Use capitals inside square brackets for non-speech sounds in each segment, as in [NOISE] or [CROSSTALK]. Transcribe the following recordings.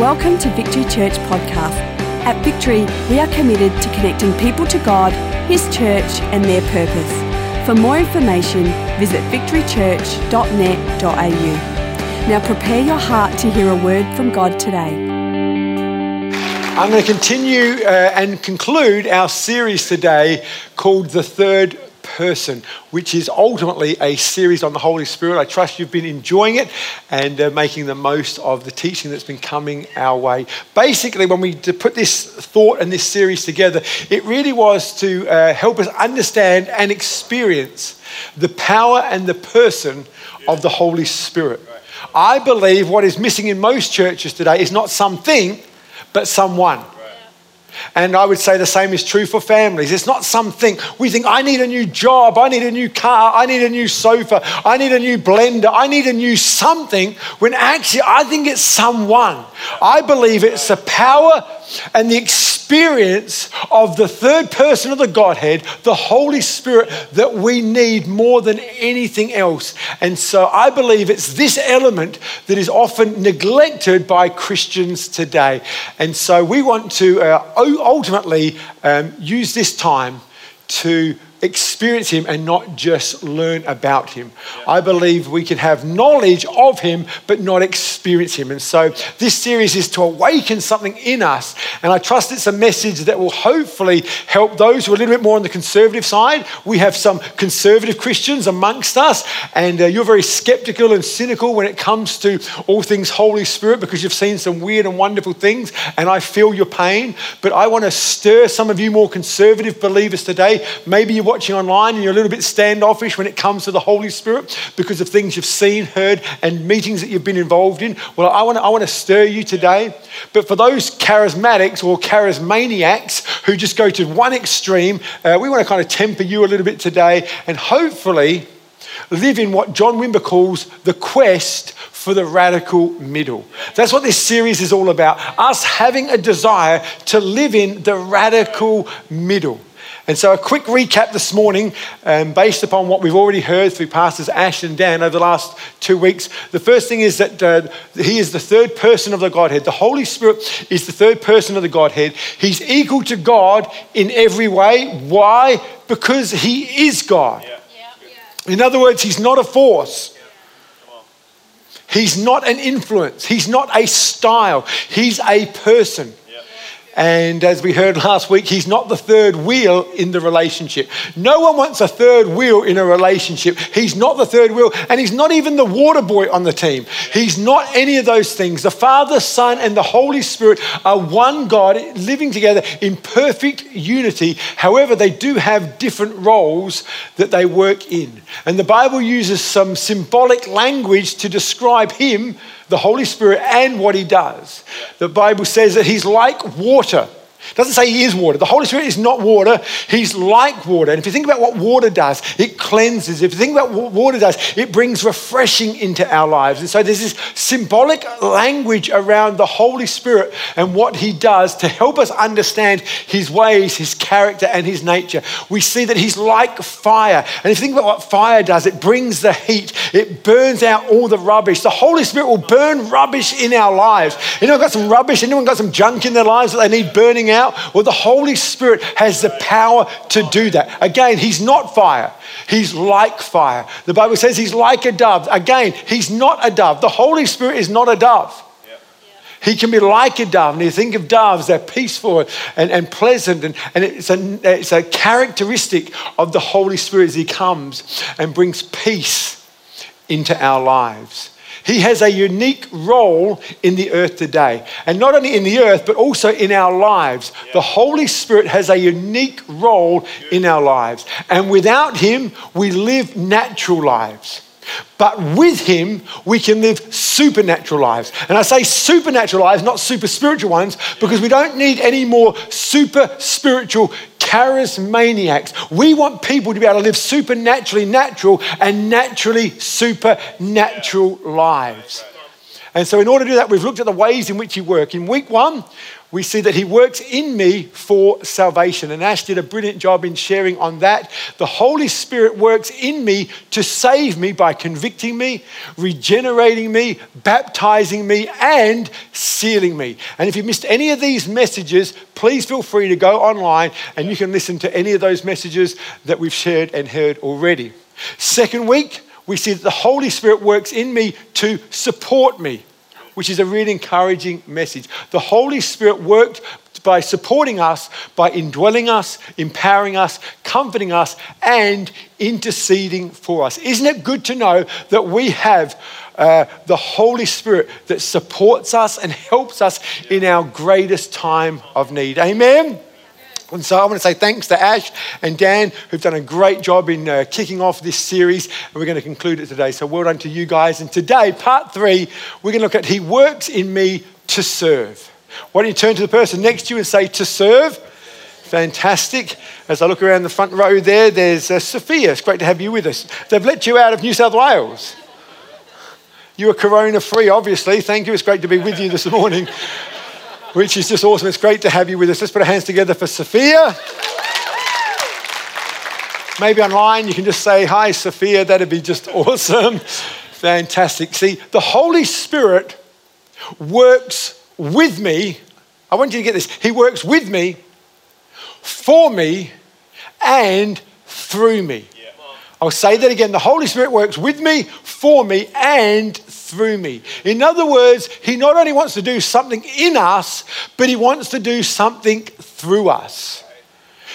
Welcome to Victory Church Podcast. At Victory, we are committed to connecting people to God, His church, and their purpose. For more information, visit victorychurch.net.au. Now prepare your heart to hear a word from God today. I'm going to continue uh, and conclude our series today called The Third Person, which is ultimately a series on the Holy Spirit. I trust you've been enjoying it and uh, making the most of the teaching that's been coming our way. Basically, when we put this thought and this series together, it really was to uh, help us understand and experience the power and the person of the Holy Spirit. I believe what is missing in most churches today is not something, but someone. And I would say the same is true for families. It's not something we think, I need a new job, I need a new car, I need a new sofa, I need a new blender, I need a new something, when actually I think it's someone. I believe it's the power and the experience of the third person of the Godhead, the Holy Spirit, that we need more than anything else. And so I believe it's this element that is often neglected by Christians today. And so we want to uh, ultimately um, use this time to experience him and not just learn about him. I believe we can have knowledge of him but not experience him. And so this series is to awaken something in us. And I trust it's a message that will hopefully help those who are a little bit more on the conservative side. We have some conservative Christians amongst us, and uh, you're very skeptical and cynical when it comes to all things Holy Spirit because you've seen some weird and wonderful things, and I feel your pain. But I want to stir some of you more conservative believers today. Maybe you watching online and you're a little bit standoffish when it comes to the Holy Spirit because of things you've seen, heard, and meetings that you've been involved in, well, I want to, I want to stir you today. But for those charismatics or charismaniacs who just go to one extreme, uh, we want to kind of temper you a little bit today and hopefully live in what John Wimber calls the quest for the radical middle. That's what this series is all about us having a desire to live in the radical middle. And so, a quick recap this morning, um, based upon what we've already heard through Pastors Ash and Dan over the last two weeks. The first thing is that uh, He is the third person of the Godhead. The Holy Spirit is the third person of the Godhead. He's equal to God in every way. Why? Because He is God. Yeah. Yeah. In other words, He's not a force. He's not an influence. He's not a style. He's a person. And as we heard last week, he's not the third wheel in the relationship. No one wants a third wheel in a relationship. He's not the third wheel, and he's not even the water boy on the team. He's not any of those things. The Father, Son, and the Holy Spirit are one God living together in perfect unity. However, they do have different roles that they work in. And the Bible uses some symbolic language to describe him the Holy Spirit and what he does. The Bible says that he's like water it doesn't say he is water. The Holy Spirit is not water. He's like water. And if you think about what water does, it cleanses. If you think about what water does, it brings refreshing into our lives. And so there's this symbolic language around the Holy Spirit and what he does to help us understand his ways, his character, and his nature. We see that he's like fire. And if you think about what fire does, it brings the heat, it burns out all the rubbish. The Holy Spirit will burn rubbish in our lives. Anyone got some rubbish? Anyone got some junk in their lives that they need burning out? Well, the Holy Spirit has the power to do that. Again, He's not fire, He's like fire. The Bible says He's like a dove. Again, He's not a dove. The Holy Spirit is not a dove. He can be like a dove. And you think of doves, they're peaceful and, and pleasant. And, and it's, a, it's a characteristic of the Holy Spirit as He comes and brings peace into our lives. He has a unique role in the earth today. And not only in the earth, but also in our lives. Yeah. The Holy Spirit has a unique role in our lives. And without Him, we live natural lives. But with Him, we can live supernatural lives. And I say supernatural lives, not super spiritual ones, because we don't need any more super spiritual charismaniacs. We want people to be able to live supernaturally natural and naturally supernatural lives. And so, in order to do that, we've looked at the ways in which He works. In week one, we see that He works in me for salvation. And Ash did a brilliant job in sharing on that. The Holy Spirit works in me to save me by convicting me, regenerating me, baptizing me, and sealing me. And if you missed any of these messages, please feel free to go online and you can listen to any of those messages that we've shared and heard already. Second week, we see that the Holy Spirit works in me to support me, which is a really encouraging message. The Holy Spirit worked by supporting us, by indwelling us, empowering us, comforting us, and interceding for us. Isn't it good to know that we have uh, the Holy Spirit that supports us and helps us in our greatest time of need? Amen. And so I want to say thanks to Ash and Dan, who've done a great job in uh, kicking off this series. And we're going to conclude it today. So well done to you guys. And today, part three, we're going to look at He works in me to serve. Why don't you turn to the person next to you and say, to serve? Fantastic. As I look around the front row there, there's uh, Sophia. It's great to have you with us. They've let you out of New South Wales. You are corona free, obviously. Thank you. It's great to be with you this [LAUGHS] morning which is just awesome. It's great to have you with us. Let's put our hands together for Sophia. Maybe online you can just say, Hi, Sophia. That'd be just [LAUGHS] awesome. Fantastic. See, the Holy Spirit works with me. I want you to get this. He works with me, for me, and through me. I'll say that again. The Holy Spirit works with me, for me, and through me. In other words, He not only wants to do something in us, but He wants to do something through us.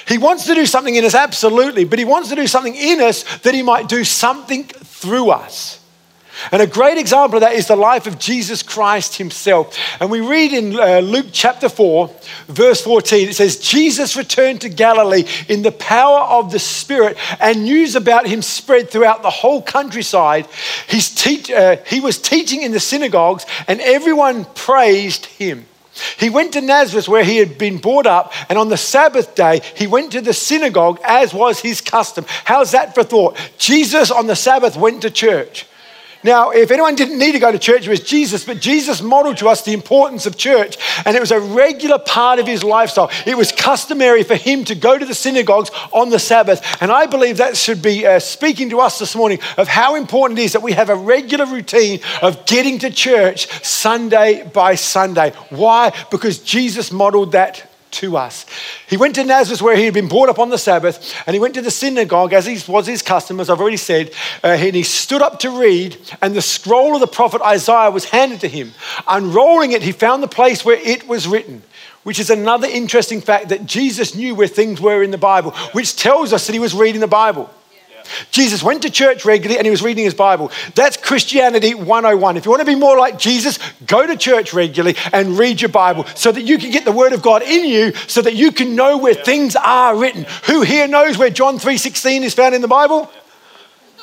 He wants to do something in us, absolutely, but He wants to do something in us that He might do something through us. And a great example of that is the life of Jesus Christ himself. And we read in uh, Luke chapter 4, verse 14, it says, Jesus returned to Galilee in the power of the Spirit, and news about him spread throughout the whole countryside. Uh, he was teaching in the synagogues, and everyone praised him. He went to Nazareth where he had been brought up, and on the Sabbath day, he went to the synagogue as was his custom. How's that for thought? Jesus on the Sabbath went to church. Now, if anyone didn't need to go to church, it was Jesus, but Jesus modeled to us the importance of church, and it was a regular part of his lifestyle. It was customary for him to go to the synagogues on the Sabbath, and I believe that should be uh, speaking to us this morning of how important it is that we have a regular routine of getting to church Sunday by Sunday. Why? Because Jesus modeled that to us. He went to Nazareth where he had been brought up on the Sabbath, and he went to the synagogue as he was his custom, as I've already said, uh, and he stood up to read, and the scroll of the prophet Isaiah was handed to him. Unrolling it, he found the place where it was written. Which is another interesting fact that Jesus knew where things were in the Bible, which tells us that he was reading the Bible. Jesus went to church regularly and he was reading his Bible. That's Christianity 101. If you want to be more like Jesus, go to church regularly and read your Bible so that you can get the word of God in you so that you can know where things are written. Who here knows where John 3:16 is found in the Bible?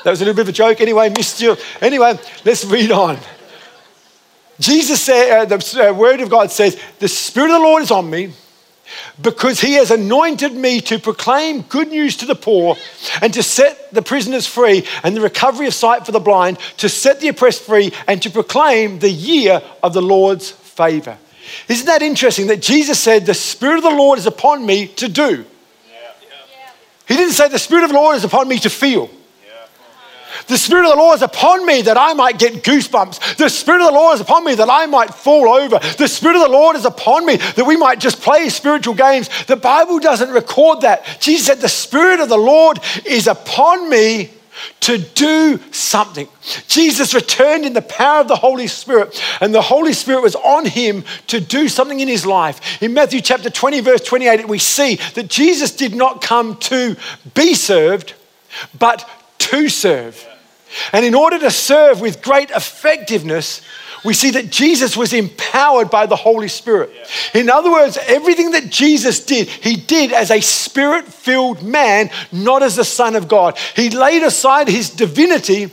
That was a little bit of a joke anyway, missed you. Anyway, let's read on. Jesus said, uh, the uh, word of God says, The Spirit of the Lord is on me because he has anointed me to proclaim good news to the poor and to set the prisoners free and the recovery of sight for the blind, to set the oppressed free and to proclaim the year of the Lord's favor. Isn't that interesting that Jesus said, The Spirit of the Lord is upon me to do? He didn't say, The Spirit of the Lord is upon me to feel. The Spirit of the Lord is upon me that I might get goosebumps. The Spirit of the Lord is upon me that I might fall over. The Spirit of the Lord is upon me that we might just play spiritual games. The Bible doesn't record that. Jesus said, The Spirit of the Lord is upon me to do something. Jesus returned in the power of the Holy Spirit, and the Holy Spirit was on him to do something in his life. In Matthew chapter 20, verse 28, we see that Jesus did not come to be served, but to serve. And in order to serve with great effectiveness, we see that Jesus was empowered by the Holy Spirit. In other words, everything that Jesus did, he did as a spirit filled man, not as the Son of God. He laid aside his divinity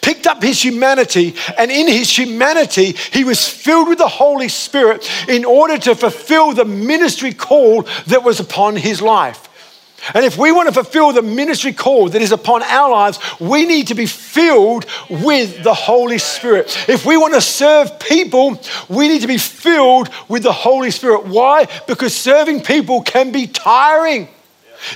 picked up his humanity, and in his humanity, he was filled with the Holy Spirit in order to fulfill the ministry call that was upon his life. And if we want to fulfill the ministry call that is upon our lives, we need to be filled with the Holy Spirit. If we want to serve people, we need to be filled with the Holy Spirit. Why? Because serving people can be tiring.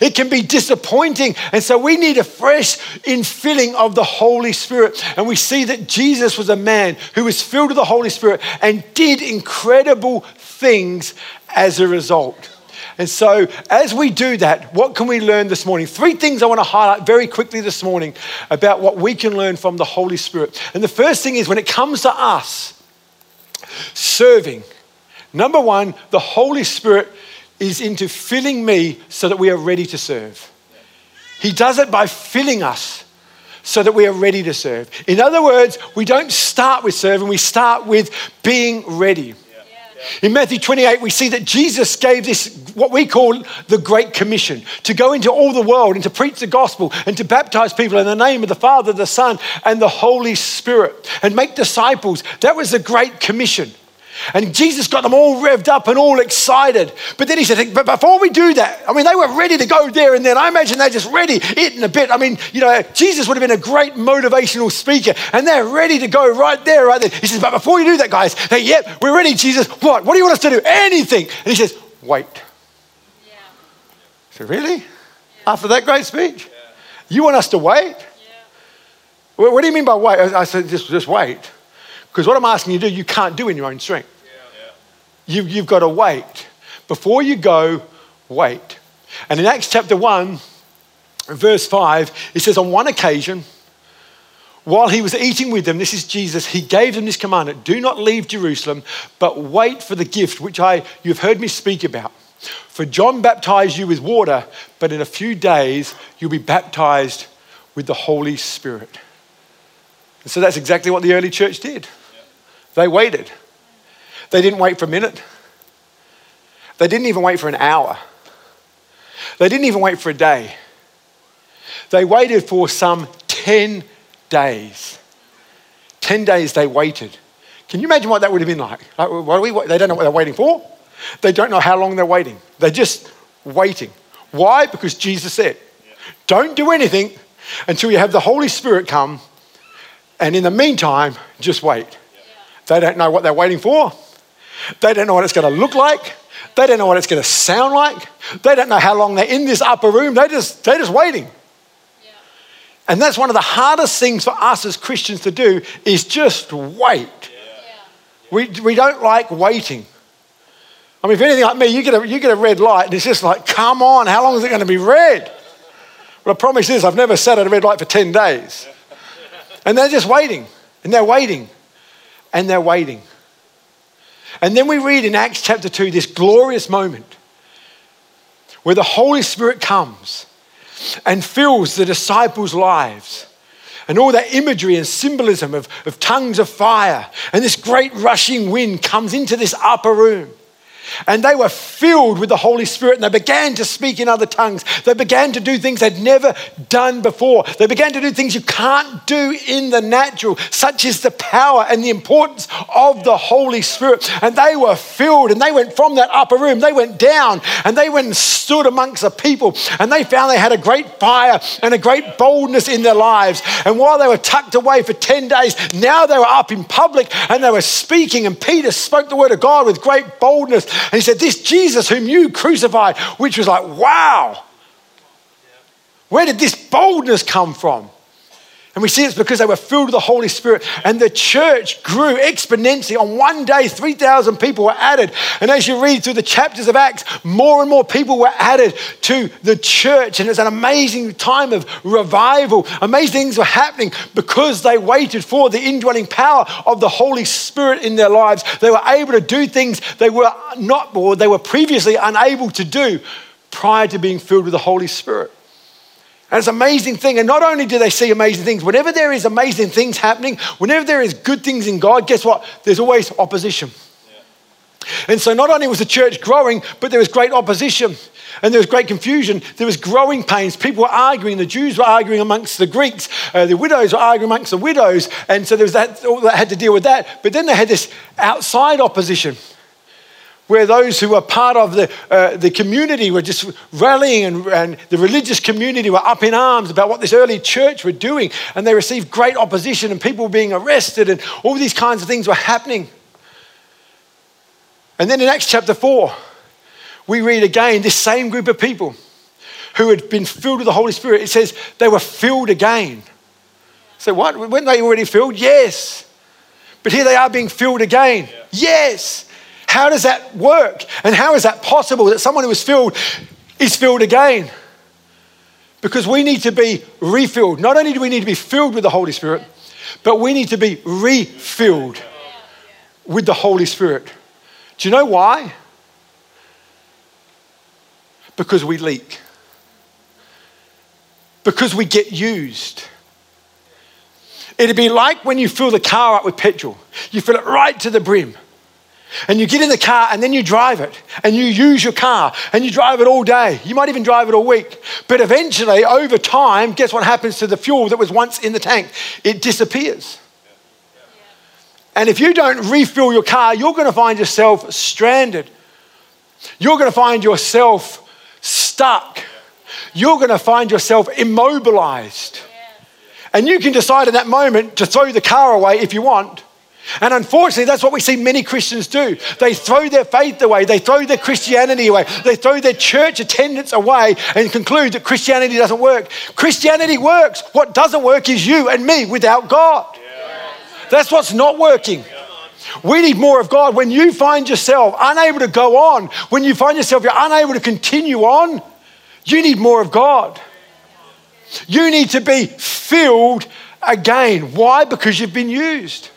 It can be disappointing. And so we need a fresh infilling of the Holy Spirit. And we see that Jesus was a man who was filled with the Holy Spirit and did incredible things as a result. And so, as we do that, what can we learn this morning? Three things I want to highlight very quickly this morning about what we can learn from the Holy Spirit. And the first thing is when it comes to us serving, number one, the Holy Spirit is into filling me so that we are ready to serve. He does it by filling us so that we are ready to serve. In other words, we don't start with serving, we start with being ready. In Matthew 28, we see that Jesus gave this, what we call the Great Commission, to go into all the world and to preach the gospel and to baptize people in the name of the Father, the Son, and the Holy Spirit and make disciples. That was the Great Commission. And Jesus got them all revved up and all excited. But then he said, But before we do that, I mean, they were ready to go there and then. I imagine they're just ready, eating a bit. I mean, you know, Jesus would have been a great motivational speaker and they're ready to go right there, right there. He says, But before you do that, guys, hey, yep, we're ready, Jesus. What? What do you want us to do? Anything. And he says, Wait. Yeah. I said, Really? Yeah. After that great speech? Yeah. You want us to wait? Well, what do you mean by wait? I said, Just, just wait. Because what I'm asking you to do, you can't do in your own strength. Yeah. You, you've got to wait. Before you go, wait. And in Acts chapter 1, verse 5, it says, On one occasion, while he was eating with them, this is Jesus, he gave them this commandment do not leave Jerusalem, but wait for the gift which I, you've heard me speak about. For John baptized you with water, but in a few days you'll be baptized with the Holy Spirit. And so that's exactly what the early church did. They waited. They didn't wait for a minute. They didn't even wait for an hour. They didn't even wait for a day. They waited for some 10 days. 10 days they waited. Can you imagine what that would have been like? like what we, they don't know what they're waiting for. They don't know how long they're waiting. They're just waiting. Why? Because Jesus said, don't do anything until you have the Holy Spirit come. And in the meantime, just wait. They don't know what they're waiting for. They don't know what it's going to look like. They don't know what it's going to sound like. They don't know how long they're in this upper room. They're just, they're just waiting. Yeah. And that's one of the hardest things for us as Christians to do is just wait. Yeah. We, we don't like waiting. I mean, if anything like me, you get, a, you get a red light and it's just like, come on, how long is it going to be red? Well, the promise is I've never sat at a red light for 10 days. And they're just waiting. And they're waiting and they're waiting. And then we read in Acts chapter 2 this glorious moment where the Holy Spirit comes and fills the disciples' lives. And all that imagery and symbolism of, of tongues of fire, and this great rushing wind comes into this upper room. And they were filled with the Holy Spirit and they began to speak in other tongues. They began to do things they'd never done before. They began to do things you can't do in the natural, such as the power and the importance of the Holy Spirit. And they were filled and they went from that upper room, they went down and they went and stood amongst the people. And they found they had a great fire and a great boldness in their lives. And while they were tucked away for 10 days, now they were up in public and they were speaking. And Peter spoke the word of God with great boldness. And he said, This Jesus whom you crucified, which was like, wow. Where did this boldness come from? And we see it's because they were filled with the Holy Spirit. And the church grew exponentially. On one day, 3,000 people were added. And as you read through the chapters of Acts, more and more people were added to the church. And it's an amazing time of revival. Amazing things were happening because they waited for the indwelling power of the Holy Spirit in their lives. They were able to do things they were not, or they were previously unable to do prior to being filled with the Holy Spirit. And it's an amazing thing. And not only do they see amazing things, whenever there is amazing things happening, whenever there is good things in God, guess what? There's always opposition. And so not only was the church growing, but there was great opposition and there was great confusion. There was growing pains. People were arguing. The Jews were arguing amongst the Greeks. Uh, the widows were arguing amongst the widows. And so there was that, all that had to deal with that. But then they had this outside opposition where those who were part of the, uh, the community were just rallying and, and the religious community were up in arms about what this early church were doing. And they received great opposition and people were being arrested and all these kinds of things were happening. And then in Acts chapter 4, we read again this same group of people who had been filled with the Holy Spirit. It says they were filled again. So, what? Weren't they already filled? Yes. But here they are being filled again. Yes. How does that work? And how is that possible that someone who is filled is filled again? Because we need to be refilled. Not only do we need to be filled with the Holy Spirit, but we need to be refilled with the Holy Spirit. Do you know why? Because we leak. Because we get used. It'd be like when you fill the car up with petrol. You fill it right to the brim. And you get in the car and then you drive it and you use your car and you drive it all day. You might even drive it all week. But eventually, over time, guess what happens to the fuel that was once in the tank? It disappears. And if you don't refill your car, you're going to find yourself stranded. You're going to find yourself stuck. You're going to find yourself immobilized. And you can decide in that moment to throw the car away if you want. And unfortunately, that's what we see many Christians do. They throw their faith away, they throw their Christianity away, they throw their church attendance away and conclude that Christianity doesn't work. Christianity works. What doesn't work is you and me without God. That's what's not working. We need more of God. When you find yourself unable to go on, when you find yourself you're unable to continue on, you need more of God. You need to be filled again. Why? Because you've been used.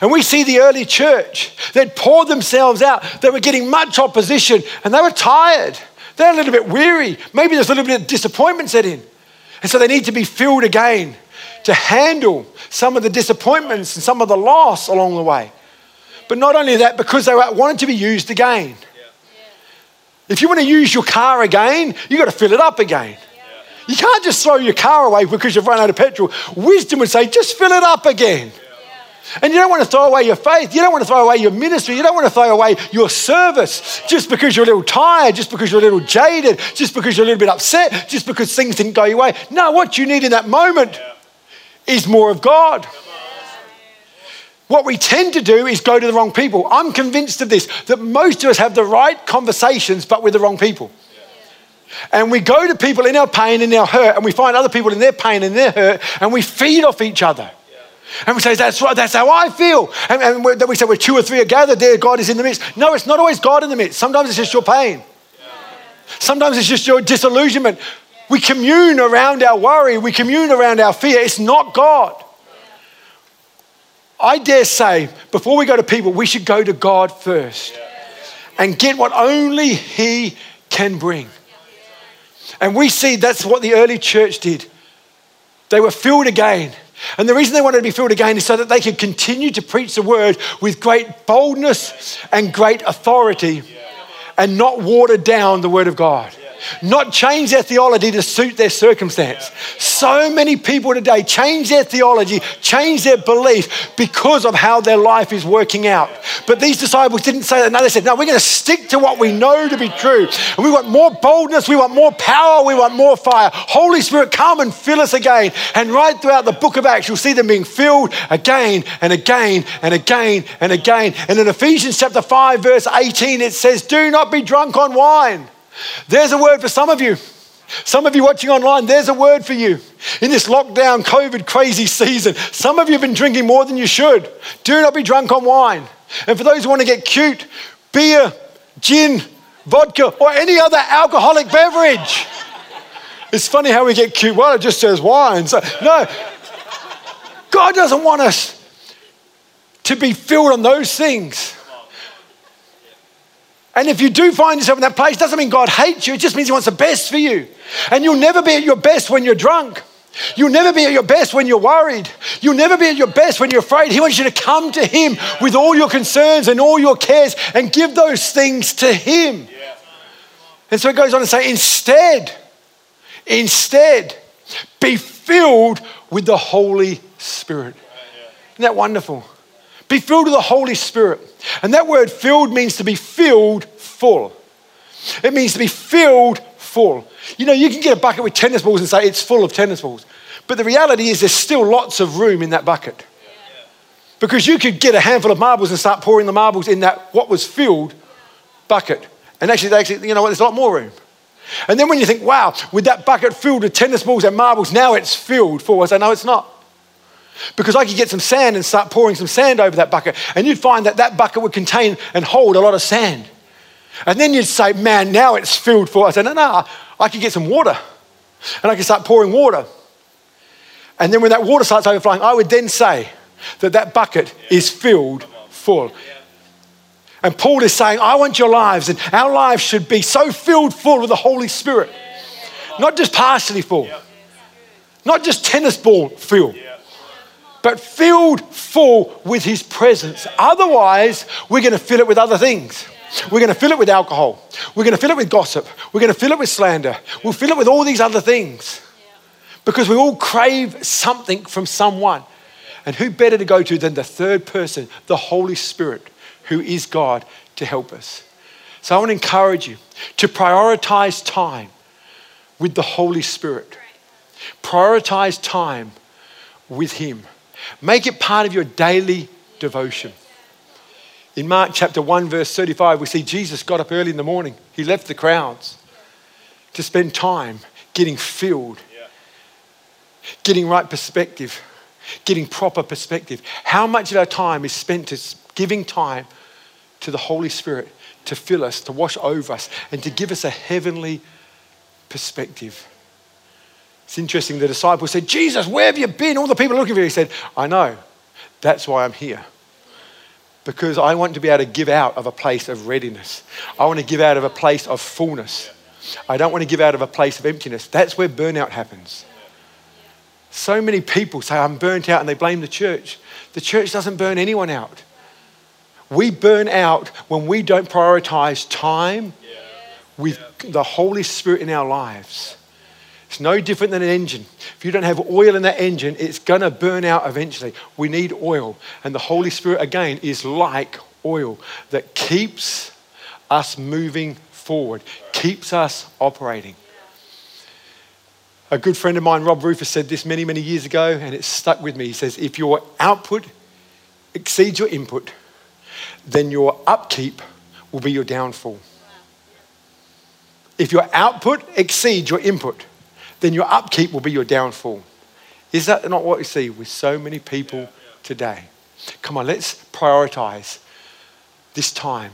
And we see the early church that poured themselves out. They were getting much opposition and they were tired. They're a little bit weary. Maybe there's a little bit of disappointment set in. And so they need to be filled again to handle some of the disappointments and some of the loss along the way. But not only that, because they wanted to be used again. If you want to use your car again, you've got to fill it up again. You can't just throw your car away because you've run out of petrol. Wisdom would say, just fill it up again. And you don't want to throw away your faith. You don't want to throw away your ministry. You don't want to throw away your service just because you're a little tired, just because you're a little jaded, just because you're a little bit upset, just because things didn't go your way. No, what you need in that moment is more of God. What we tend to do is go to the wrong people. I'm convinced of this that most of us have the right conversations, but with the wrong people. And we go to people in our pain and our hurt, and we find other people in their pain and their hurt, and we feed off each other. And we say, that's right, that's how I feel. And, and then we say, two or three are gathered, there God is in the midst. No, it's not always God in the midst. Sometimes it's just your pain. Sometimes it's just your disillusionment. We commune around our worry, we commune around our fear. It's not God. I dare say, before we go to people, we should go to God first and get what only He can bring. And we see that's what the early church did. They were filled again. And the reason they wanted to be filled again is so that they could continue to preach the word with great boldness and great authority and not water down the word of God not change their theology to suit their circumstance. So many people today change their theology, change their belief because of how their life is working out. But these disciples didn't say that. No, they said, no, we're going to stick to what we know to be true. And we want more boldness, we want more power, we want more fire. Holy Spirit, come and fill us again. And right throughout the book of Acts, you'll see them being filled again and again and again and again. And in Ephesians chapter 5, verse 18, it says, Do not be drunk on wine there's a word for some of you. Some of you watching online, there's a word for you. In this lockdown, COVID crazy season, some of you have been drinking more than you should. Do not be drunk on wine. And for those who want to get cute, beer, gin, vodka, or any other alcoholic beverage. It's funny how we get cute. Well, it just says wine. So, no, God doesn't want us to be filled on those things. And if you do find yourself in that place, doesn't mean God hates you, it just means He wants the best for you. And you'll never be at your best when you're drunk. You'll never be at your best when you're worried. You'll never be at your best when you're afraid. He wants you to come to Him with all your concerns and all your cares and give those things to Him. And so it goes on to say, instead, instead, be filled with the Holy Spirit. Isn't that wonderful? Be filled with the Holy Spirit. And that word filled means to be filled full. It means to be filled full. You know, you can get a bucket with tennis balls and say it's full of tennis balls. But the reality is there's still lots of room in that bucket. Because you could get a handful of marbles and start pouring the marbles in that what was filled bucket. And actually, actually, you know what, there's a lot more room. And then when you think, wow, with that bucket filled with tennis balls and marbles, now it's filled full. I say, no, it's not. Because I could get some sand and start pouring some sand over that bucket, and you'd find that that bucket would contain and hold a lot of sand. And then you'd say, man, now it's filled full. I said, no, no, I could get some water, and I could start pouring water. And then when that water starts overflowing, I would then say that that bucket is filled full. And Paul is saying, I want your lives, and our lives should be so filled full with the Holy Spirit. Not just partially full, not just tennis ball full, but filled full with His presence. Otherwise, we're going to fill it with other things. We're going to fill it with alcohol. We're going to fill it with gossip. We're going to fill it with slander. We'll fill it with all these other things because we all crave something from someone. And who better to go to than the third person, the Holy Spirit, who is God, to help us? So I want to encourage you to prioritize time with the Holy Spirit. Prioritize time with Him. Make it part of your daily devotion. In Mark chapter 1, verse 35, we see Jesus got up early in the morning. He left the crowds to spend time getting filled, getting right perspective, getting proper perspective. How much of our time is spent to giving time to the Holy Spirit to fill us, to wash over us, and to give us a heavenly perspective? It's interesting, the disciples said, Jesus, where have you been? All the people are looking for you. He said, I know. That's why I'm here. Because I want to be able to give out of a place of readiness. I want to give out of a place of fullness. I don't want to give out of a place of emptiness. That's where burnout happens. So many people say, I'm burnt out, and they blame the church. The church doesn't burn anyone out. We burn out when we don't prioritize time with the Holy Spirit in our lives. It's no different than an engine. If you don't have oil in that engine, it's going to burn out eventually. We need oil. And the Holy Spirit, again, is like oil that keeps us moving forward, keeps us operating. A good friend of mine, Rob Rufus, said this many, many years ago, and it stuck with me. He says, If your output exceeds your input, then your upkeep will be your downfall. If your output exceeds your input, then your upkeep will be your downfall. Is that not what you see with so many people today? Come on, let's prioritize this time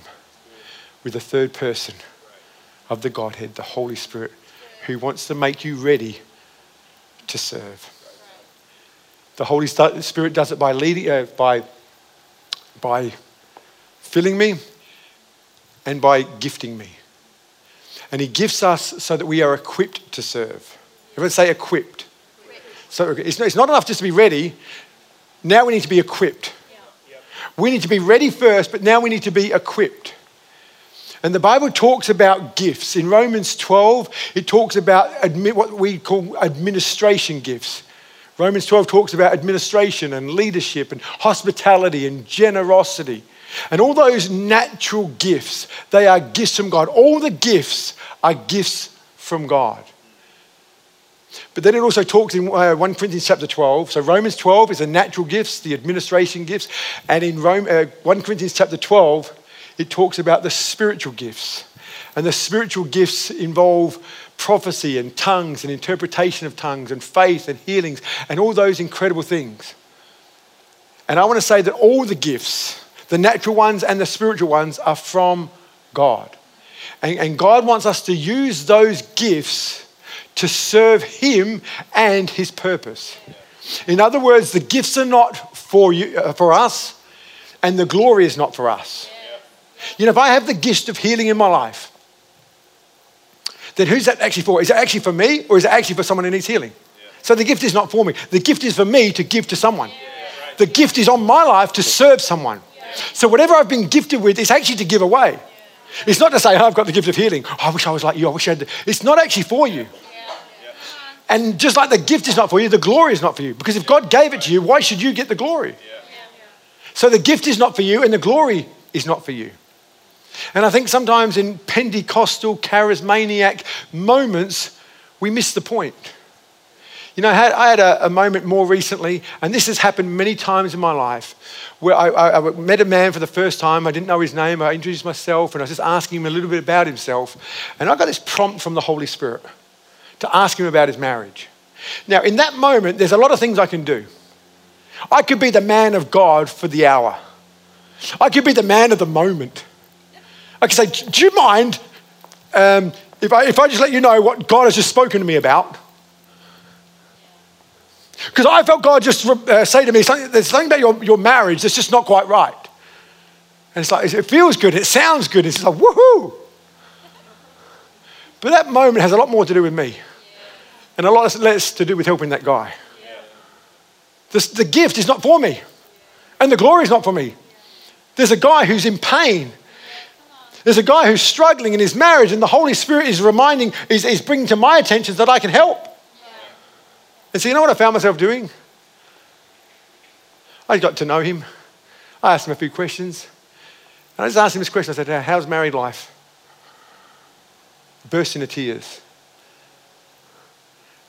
with the third person of the Godhead, the Holy Spirit, who wants to make you ready to serve. The Holy Spirit does it by leading, uh, by, by filling me and by gifting me. And He gifts us so that we are equipped to serve. Everyone say equipped. So it's, it's not enough just to be ready. Now we need to be equipped. We need to be ready first, but now we need to be equipped. And the Bible talks about gifts. In Romans 12, it talks about admi- what we call administration gifts. Romans 12 talks about administration and leadership and hospitality and generosity. And all those natural gifts, they are gifts from God. All the gifts are gifts from God. But then it also talks in uh, 1 Corinthians chapter 12. So Romans 12 is the natural gifts, the administration gifts. And in uh, 1 Corinthians chapter 12, it talks about the spiritual gifts. And the spiritual gifts involve prophecy and tongues and interpretation of tongues and faith and healings and all those incredible things. And I want to say that all the gifts, the natural ones and the spiritual ones, are from God. And, and God wants us to use those gifts to serve Him and His purpose. In other words, the gifts are not for, you, uh, for us, and the glory is not for us. You know, if I have the gift of healing in my life, then who's that actually for? Is it actually for me, or is it actually for someone who needs healing? So the gift is not for me. The gift is for me to give to someone. The gift is on my life to serve someone. So whatever I've been gifted with is actually to give away. It's not to say, oh, I've got the gift of healing. Oh, I wish I was like you. I wish I had. It's not actually for you. And just like the gift is not for you, the glory is not for you. Because if God gave it to you, why should you get the glory? So the gift is not for you, and the glory is not for you. And I think sometimes in Pentecostal, charismaniac moments, we miss the point. You know, I had, a, moment more recently, and this has happened many times in my life, where I, I, I, met a man for the first time. I didn't know his name. I introduced myself, and I was just asking him a little bit about himself. And I got this prompt from the Holy Spirit to ask him about his marriage. Now, in that moment, there's a lot of things I can do. I could be the man of God for the hour, I could be the man of the moment. I could say, Do you mind um, if, I, if I just let you know what God has just spoken to me about? Because I felt God just uh, say to me, something, there's something about your, your marriage that's just not quite right. And it's like, it feels good, it sounds good, it's like, woohoo! But that moment has a lot more to do with me and a lot less to do with helping that guy. The, gift is not for me, and the glory is not for me. There's a guy who's in pain. There's a guy who's struggling in his marriage, and the Holy Spirit is reminding, is, is bringing to my attention that I can help. And so, you know what I found myself doing? I got to know him. I asked him a few questions. And I just asked him this question. I said, How's married life? burst into tears.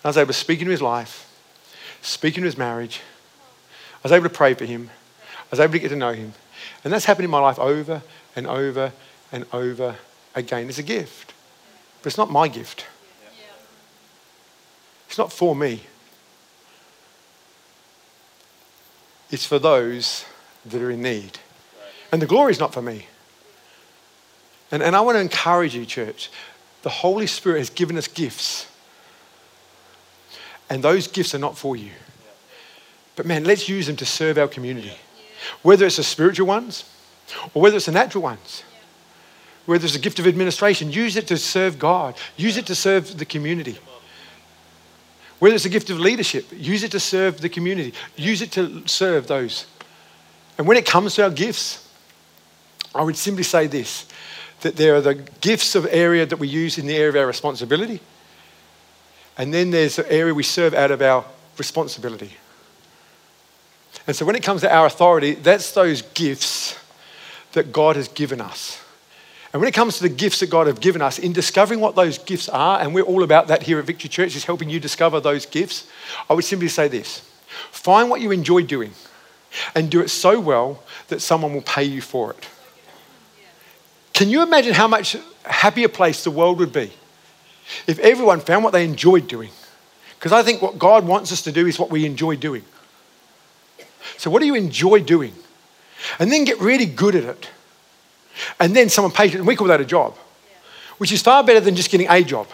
I was able to speak into his life, speak into his marriage. I was able to pray for him. I was able to get to know him. And that's happened in my life over and over and over again. It's a gift, but it's not my gift. It's not for me. It's for those that are in need. And the glory is not for me. And, and I want to encourage you, church. The Holy Spirit has given us gifts. And those gifts are not for you. But man, let's use them to serve our community. Whether it's the spiritual ones or whether it's the natural ones. Whether it's a gift of administration, use it to serve God, use it to serve the community. Whether it's a gift of leadership, use it to serve the community, use it to serve those. And when it comes to our gifts, I would simply say this that there are the gifts of area that we use in the area of our responsibility, and then there's the area we serve out of our responsibility. And so when it comes to our authority, that's those gifts that God has given us. And when it comes to the gifts that God has given us, in discovering what those gifts are, and we're all about that here at Victory Church, is helping you discover those gifts, I would simply say this find what you enjoy doing and do it so well that someone will pay you for it. Can you imagine how much happier place the world would be if everyone found what they enjoyed doing? Because I think what God wants us to do is what we enjoy doing. So, what do you enjoy doing? And then get really good at it and then someone pays it, and we call that a job, which is far better than just getting a job.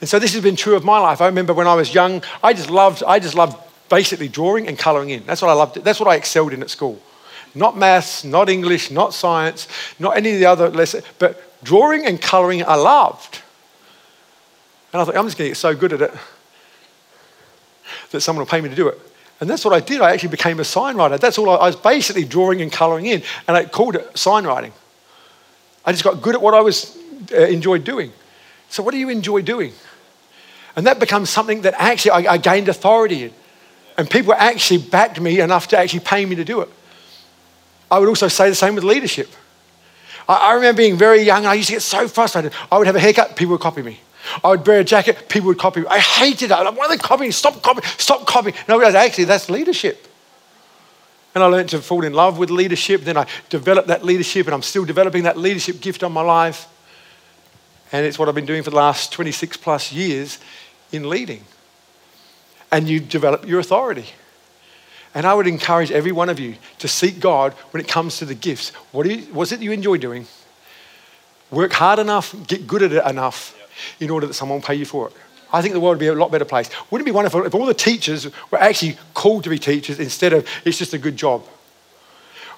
And so this has been true of my life. I remember when I was young, I just loved, I just loved basically drawing and colouring in. That's what I loved. That's what I excelled in at school. Not maths, not English, not science, not any of the other lessons, but drawing and colouring I loved. And I thought, I'm just going to get so good at it that someone will pay me to do it. And that's what I did. I actually became a sign writer. That's all I, I was basically drawing and colouring in, and I called it sign writing. I just got good at what I was uh, enjoyed doing. So, what do you enjoy doing? And that becomes something that actually I, I gained authority in. And people actually backed me enough to actually pay me to do it. I would also say the same with leadership. I, remember being very young and I used to get so frustrated. I would have a haircut, people would copy me. I would wear a jacket, people would copy me. I hated it. Like, why are they copying? Stop copying, stop copying. And I realized actually that's leadership. And I learned to fall in love with leadership. Then I developed that leadership, and I'm still developing that leadership gift on my life. And it's what I've been doing for the last 26 plus years in leading. And you develop your authority. And I would encourage every one of you to seek God when it comes to the gifts. What you, was it you enjoy doing? Work hard enough, get good at it enough in order that someone will pay you for it. I think the world would be a lot better place. Wouldn't it be wonderful if all the teachers were actually called to be teachers instead of it's just a good job?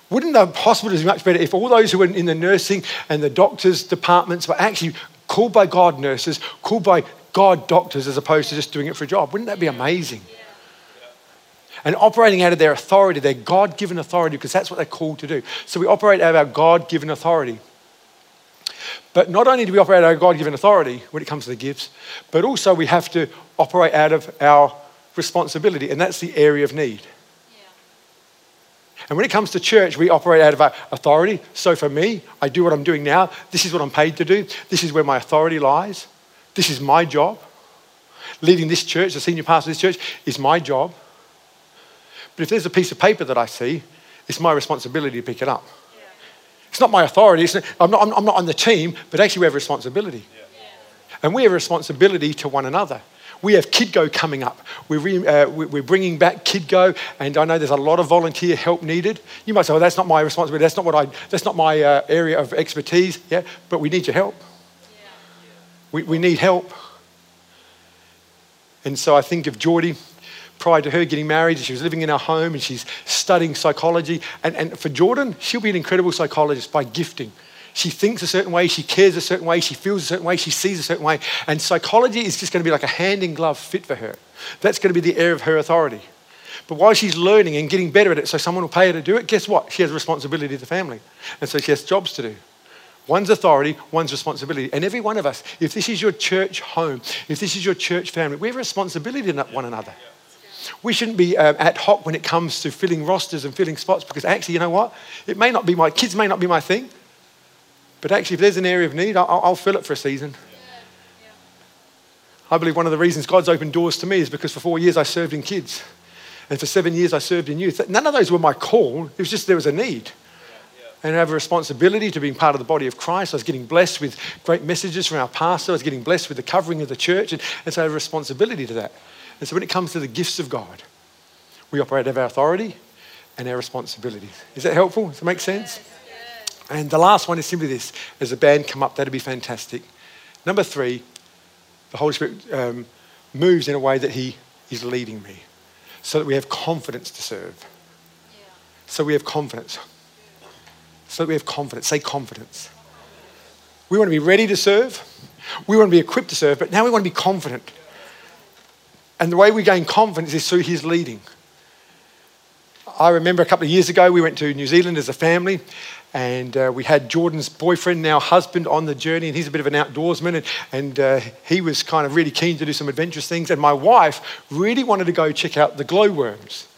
Wouldn't the hospitals be much better if all those who were in the nursing and the doctors' departments were actually called by God nurses, called by God doctors, as opposed to just doing it for a job? Wouldn't that be amazing? And operating out of their authority, their God given authority, because that's what they're called to do. So we operate out of our God given authority. But not only do we operate out of our God given authority when it comes to the gifts, but also we have to operate out of our responsibility, and that's the area of need. And when it comes to church, we operate out of our authority. So for me, I do what I'm doing now. This is what I'm paid to do. This is where my authority lies. This is my job. Leading this church, the senior pastor of this church, is my job. But if there's a piece of paper that I see, it's my responsibility to pick it up. Yeah. It's not my authority. Not, I'm, not, I'm, not, on the team, but actually we have a responsibility. Yeah. And we have a responsibility to one another. We have KidGo coming up. We're, re, uh, we're bringing back KidGo, and I know there's a lot of volunteer help needed. You might say, well, that's not my responsibility. That's not, what I, that's not my uh, area of expertise. Yeah, but we need your help. We, we need help. And so I think of Geordie, prior to her getting married, she was living in our home and she's studying psychology. And, and for Jordan, she'll be an incredible psychologist by gifting. She thinks a certain way, she cares a certain way, she feels a certain way, she sees a certain way. And psychology is just going to be like a hand in glove fit for her. That's going to be the area of her authority. But while she's learning and getting better at it, so someone will pay her to do it, guess what? She has a responsibility to the family. And so she has jobs to do. One's authority, one's responsibility. And every one of us, if this is your church home, if this is your church family, we have responsibility to one another. We shouldn't be um, ad hoc when it comes to filling rosters and filling spots because actually, you know what? It may not be my kids, may not be my thing, but actually, if there's an area of need, I'll, I'll fill it for a season. I believe one of the reasons God's opened doors to me is because for four years I served in kids. And for seven years I served in youth. None of those were my call. It was just there was a need. And I have a responsibility to being part of the body of Christ. I was getting blessed with great messages from our pastor. I was getting blessed with the covering of the church. And, and so I have a responsibility to that. And so when it comes to the gifts of God, we operate out of our authority and our responsibility. Is that helpful? Does that make sense? And the last one is simply this as a band come up, that'd be fantastic. Number three, the Holy Spirit um, moves in a way that He is leading me so that we have confidence to serve. Yeah. So we have confidence. So that we have confidence. Say confidence. We want to be ready to serve. We want to be equipped to serve, but now we want to be confident. And the way we gain confidence is through His leading. I remember a couple of years ago, we went to New Zealand as a family, and uh, we had Jordan's boyfriend, now husband, on the journey, and he's a bit of an outdoorsman, and, and uh, he was kind of really keen to do some adventurous things. And my wife really wanted to go check out the glowworms.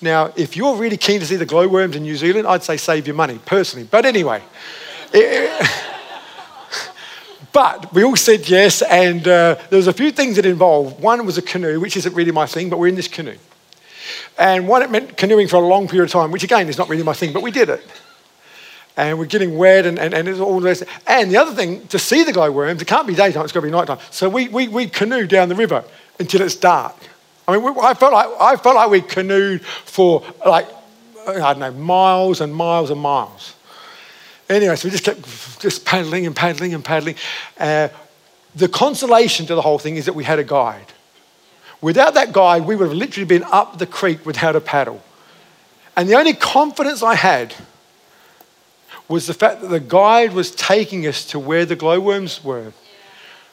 Now, if you're really keen to see the glowworms in New Zealand, I'd say save your money, personally. But anyway, it, [LAUGHS] but we all said yes, and uh, there was a few things that involved. One was a canoe, which isn't really my thing, but we're in this canoe. And one, it meant canoeing for a long period of time, which again is not really my thing, but we did it and we're getting wet and, and, and it's all this. And the other thing, to see the glowworms, it can't be daytime, it's got to be nighttime. So we, we, we canoe down the river until it's dark. I mean, I, felt like, I felt like we canoed for like, I don't know, miles and miles and miles. Anyway, so we just kept just paddling and paddling and paddling. Uh, the consolation to the whole thing is that we had a guide. Without that guide, we would have literally been up the creek without a paddle. And the only confidence I had was the fact that the guide was taking us to where the glowworms were,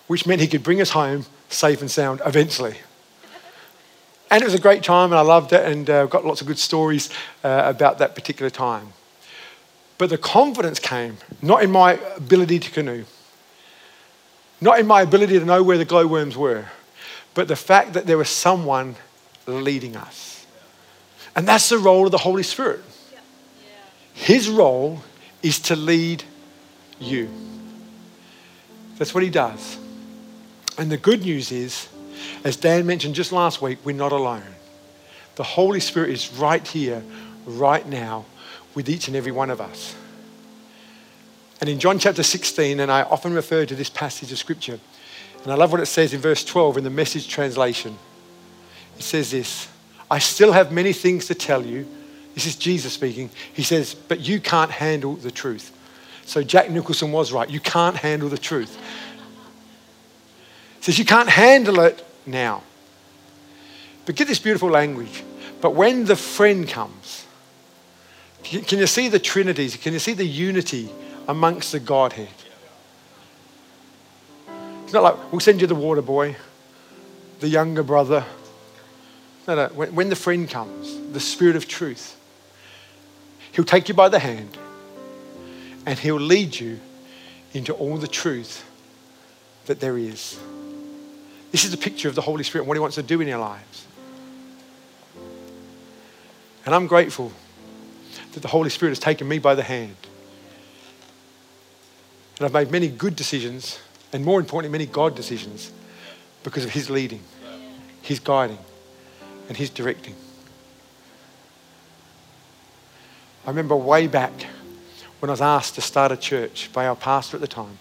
which meant he could bring us home safe and sound eventually. And it was a great time, and I loved it, and uh, got lots of good stories uh, about that particular time. But the confidence came not in my ability to canoe, not in my ability to know where the glowworms were, but the fact that there was someone leading us. And that's the role of the Holy Spirit. His role is to lead you. That's what he does. And the good news is, as Dan mentioned just last week, we're not alone. The Holy Spirit is right here, right now, with each and every one of us. And in John chapter 16, and I often refer to this passage of scripture, and I love what it says in verse 12 in the message translation. It says this I still have many things to tell you this is Jesus speaking. He says, But you can't handle the truth. So Jack Nicholson was right. You can't handle the truth. He says, You can't handle it now. But get this beautiful language. But when the friend comes, can you see the trinities? Can you see the unity amongst the Godhead? It's not like we'll send you the water boy, the younger brother. No, no. When, when the friend comes, the spirit of truth, He'll take you by the hand and He'll lead you into all the truth that there is. This is a picture of the Holy Spirit and what He wants to do in our lives. And I'm grateful that the Holy Spirit has taken me by the hand. And I've made many good decisions, and more importantly, many God decisions because of His leading, His guiding, and His directing. I remember way back when I was asked to start a church by our pastor at the time.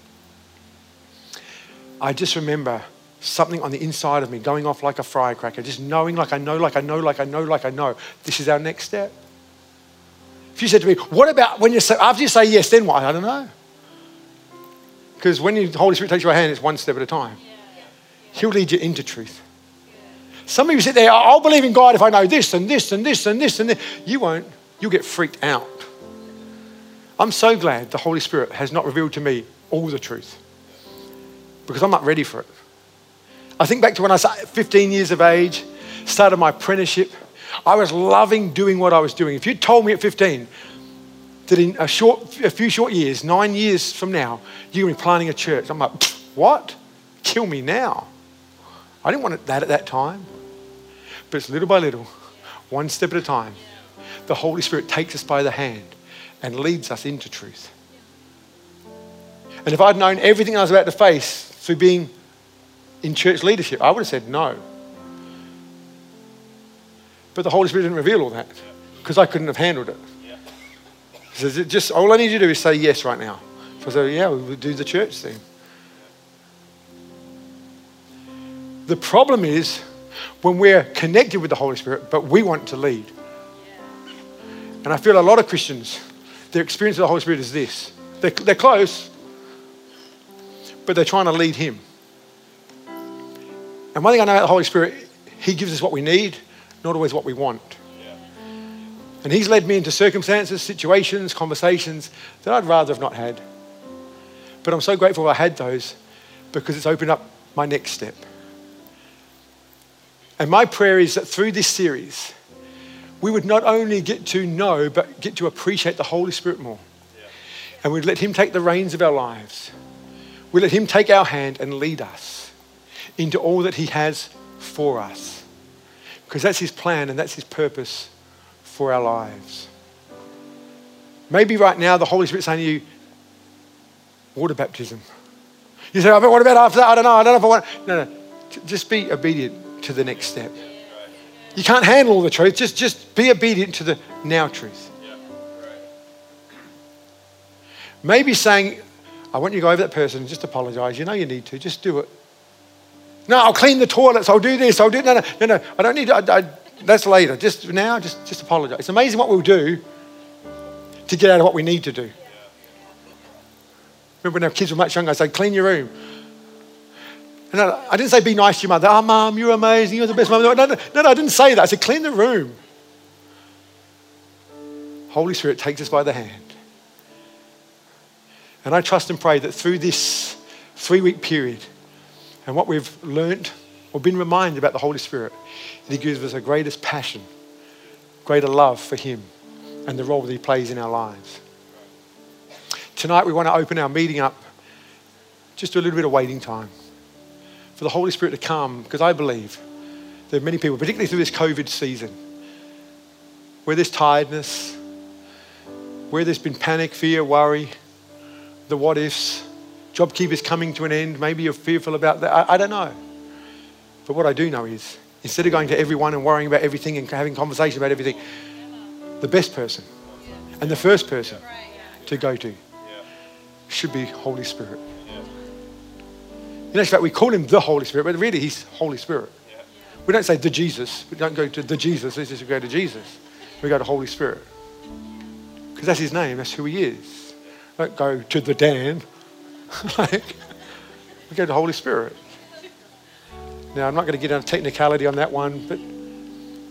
I just remember something on the inside of me going off like a firecracker, just knowing, like I know, like I know, like I know, like I know, this is our next step. If you said to me, what about when you say, after you say yes, then what? I don't know. Because when the Holy Spirit takes your hand, it's one step at a time. He'll lead you into truth. Some of you sit there, I'll believe in God if I know this and this and this and this and this. You won't. You'll get freaked out. I'm so glad the Holy Spirit has not revealed to me all the truth because I'm not ready for it. I think back to when I was 15 years of age, started my apprenticeship. I was loving doing what I was doing. If you told me at 15 that in a, short, a few short years, nine years from now, you're going to be planting a church, I'm like, what? Kill me now. I didn't want that at that time. But it's little by little, one step at a time. The Holy Spirit takes us by the hand and leads us into truth. And if I'd known everything I was about to face through being in church leadership, I would have said no. But the Holy Spirit didn't reveal all that because I couldn't have handled it. He says, just all I need you to do is say yes right now. So I said, yeah, we'll do the church thing. The problem is when we're connected with the Holy Spirit, but we want to lead. And I feel a lot of Christians, their experience of the Holy Spirit is this they're, they're close, but they're trying to lead Him. And one thing I know about the Holy Spirit, He gives us what we need, not always what we want. And He's led me into circumstances, situations, conversations that I'd rather have not had. But I'm so grateful I had those because it's opened up my next step. And my prayer is that through this series, we would not only get to know, but get to appreciate the Holy Spirit more. And we'd let Him take the reins of our lives. We let Him take our hand and lead us into all that He has for us. Because that's His plan and that's His purpose for our lives. Maybe right now the Holy Spirit's saying to you, water baptism. You say, oh, but what about after that? I don't know. I don't know if I want. No, no. Just be obedient to the next step. You can't handle all the truth. Just, just be obedient to the now truth. Maybe saying, I want you to go over that person and just apologize. You know you need to. Just do it. No, I'll clean the toilets. I'll do this. I'll do no, no, no, no. I don't need. I, I, that's later. Just now, just, just apologize. It's amazing what we'll do to get out of what we need to do. Remember when our kids were much younger, I said, clean your room. And I, I didn't say be nice to your mother. Oh, mom, you're amazing. You're the best mom. No, no, no, no, I didn't say that. I said, clean the room. Holy Spirit takes us by the hand. And I trust and pray that through this three week period and what we've learned or been reminded about the Holy Spirit, He gives us a greatest passion, greater love for Him and the role that He plays in our lives. Tonight, we want to open our meeting up just to a little bit of waiting time for the Holy Spirit to come because I believe there are many people, particularly through this COVID season, where there's tiredness, where there's been panic, fear, worry, the what ifs, JobKeeper's coming to an end. Maybe you're fearful about that. I, I don't know. But what I do know is instead of going to everyone and worrying about everything and having conversation about everything, the best person and the first person to go to should be Holy Spirit. In actual fact, we call him the Holy Spirit, but really he's Holy Spirit. We don't say the Jesus. We don't go to the Jesus. We just go to Jesus. We go to Holy Spirit. Because that's his name. That's who he is. Don't go to the Dan. [LAUGHS] like, we go to the Holy Spirit. Now, I'm not going to get into technicality on that one, but,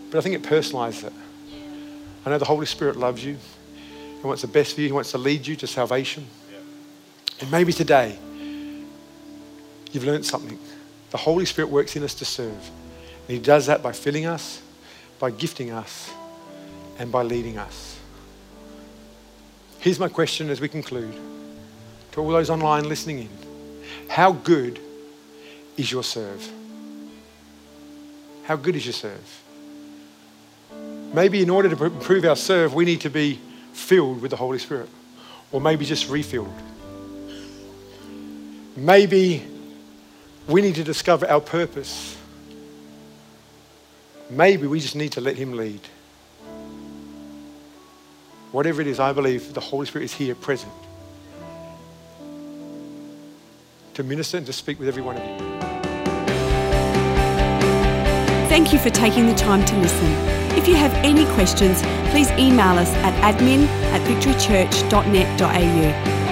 but I think it personalizes it. I know the Holy Spirit loves you. He wants the best for you. He wants to lead you to salvation. And maybe today, you've learned something. The Holy Spirit works in us to serve. And He does that by filling us, by gifting us, and by leading us. Here's my question as we conclude to all those online listening in How good is your serve? How good is your serve? Maybe in order to improve our serve, we need to be filled with the Holy Spirit, or maybe just refilled. Maybe we need to discover our purpose. Maybe we just need to let Him lead. Whatever it is, I believe the Holy Spirit is here present to minister and to speak with every one of you. Thank you for taking the time to listen. If you have any questions, please email us at admin at victorychurch.net.au.